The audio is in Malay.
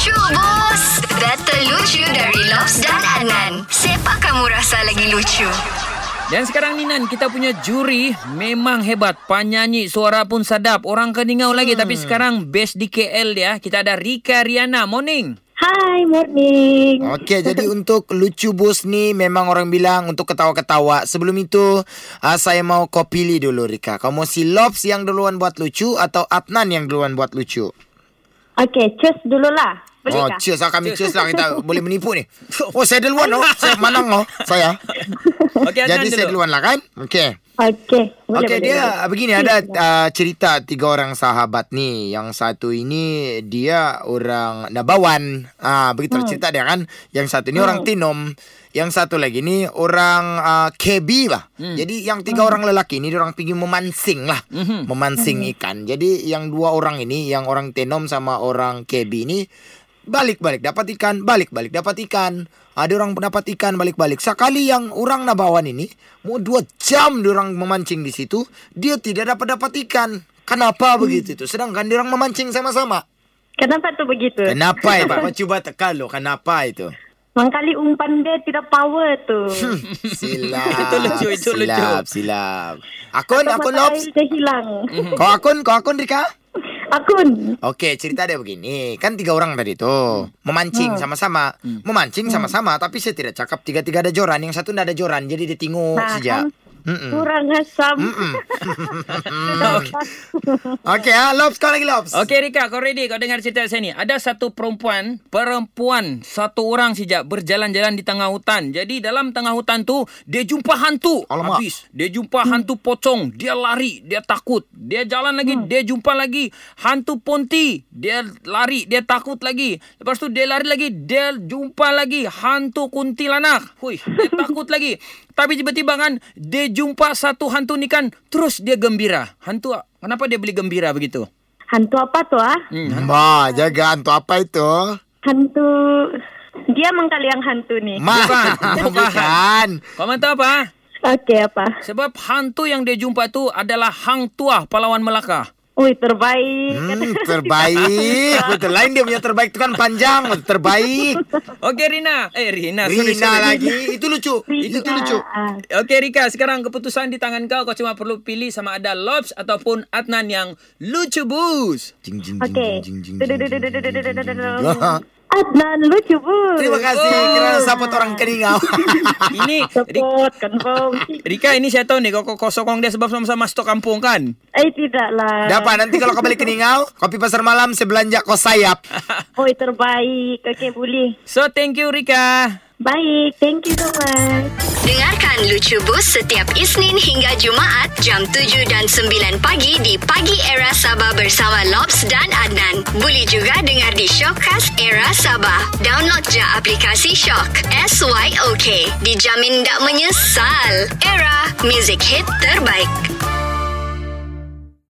Lucu bos Data lucu dari Lobs dan Adnan Siapa kamu rasa lagi lucu? Dan sekarang ni Nan, kita punya juri memang hebat. Penyanyi, suara pun sadap. Orang keningau lagi. Tapi sekarang base di KL dia. Kita ada Rika Riana. Morning. Hai, morning. Okey, jadi untuk lucu bos ni memang orang bilang untuk ketawa-ketawa. Sebelum itu, uh, saya mau kau pilih dulu Rika. Kau mau si Lobs yang duluan buat lucu atau Adnan yang duluan buat lucu? Okey, choose dululah. Boleh oh, kah? cheers lah kami cheers lah kita boleh menipu ni. Oh, saya duluan oh. Saya menang oh. Saya. Okey, Adnan Jadi saya dulu. duluan lah kan? Okey. Okey, boleh, Okey boleh, dia boleh. begini ada uh, cerita tiga orang sahabat ni. Yang satu ini dia orang Nabawan. Ah begitu hmm. cerita dia kan. Yang satu ni hmm. orang Tinom. Yang satu lagi ni orang uh, KB lah. Hmm. Jadi yang tiga hmm. orang lelaki ni dia orang pergi memancing lah. Hmm. Memancing hmm. ikan. Jadi yang dua orang ini yang orang Tinom sama orang KB ni balik-balik dapat ikan, balik-balik dapat ikan. Ada orang dapat ikan balik-balik. Sekali yang orang Nabawan ini mau dua jam dia orang memancing di situ, dia tidak dapat dapat ikan. Kenapa Hmm. begitu itu? Sedangkan dia orang memancing sama-sama. Kenapa tu begitu? Kenapa ya Pak? Kau cuba tekan lo. Kenapa itu? Mangkali umpan dia tidak power tu. Silap. Itu lucu, itu lucu. silap, Silap. Akun, Atau akun Lobs. air dia hilang. Kau akun, kau akun Rika? Akun. Okey, cerita dia begini. Kan tiga orang tadi tu. Memancing sama-sama. Memancing sama-sama. Tapi saya tidak cakap tiga-tiga ada joran. Yang satu tidak ada joran. Jadi dia tengok Nah, saja. kan Mm-mm. kurang asam. Mm-mm. Okey, ah, Lobs. Kau lagi Lobs. Okey Rika, kau ready? Kau dengar cerita saya ni. Ada satu perempuan, perempuan satu orang saja berjalan-jalan di tengah hutan. Jadi dalam tengah hutan tu dia jumpa hantu. Alamak. Habis. Dia jumpa hantu pocong. Dia lari, dia takut. Dia jalan lagi, dia jumpa lagi hantu ponti. Dia lari, dia takut lagi. Lepas tu dia lari lagi, dia jumpa lagi hantu kuntilanak. Hui, dia takut lagi. Tapi tiba-tiba kan dia jumpa satu hantu ni kan terus dia gembira. Hantu kenapa dia beli gembira begitu? Hantu apa tu ah? Hmm, Ma, jaga hantu apa itu? Hantu dia mangkali yang hantu ni. Ma, Bukan. bukan. Kau mahu tahu apa? Okey apa? Sebab hantu yang dia jumpa tu adalah Hang Tuah, pahlawan Melaka. Oi, terbaik. Hmm, terbaik. Betul lain dia punya terbaik tu kan panjang, terbaik. Okey Rina. Eh Rina, Rina sorry, sorry. lagi. Itu lucu. Rina. Itu lucu. Okey Rika, sekarang keputusan di tangan kau. Kau cuma perlu pilih sama ada Lobs ataupun Adnan yang lucu bus. Jing jing jing jing jing. Okey. Adnan lucu bu. Terima kasih Oh. kerana support orang keningau. Ini Support, confirm. Rika ini saya tahu nih kau, kau, kau sokong dia sebab sama-sama stok kampung kan? Eh, tidaklah. Dapat nanti kalau kau balik keningau, kopi pasar malam saya belanja kau sayap. Oi, terbaik. Okey, boleh. So thank you Rika. Baik, thank you so much. Dengarkan Lucu Bus setiap Isnin hingga Jumaat jam 7 dan 9 pagi di Pagi Era Sabah bersama Lobs dan Adnan. Boleh juga dengar di Shockcast Era Sabah. Download je aplikasi Shock. S-Y-O-K. Dijamin tak menyesal. Era, music hit terbaik.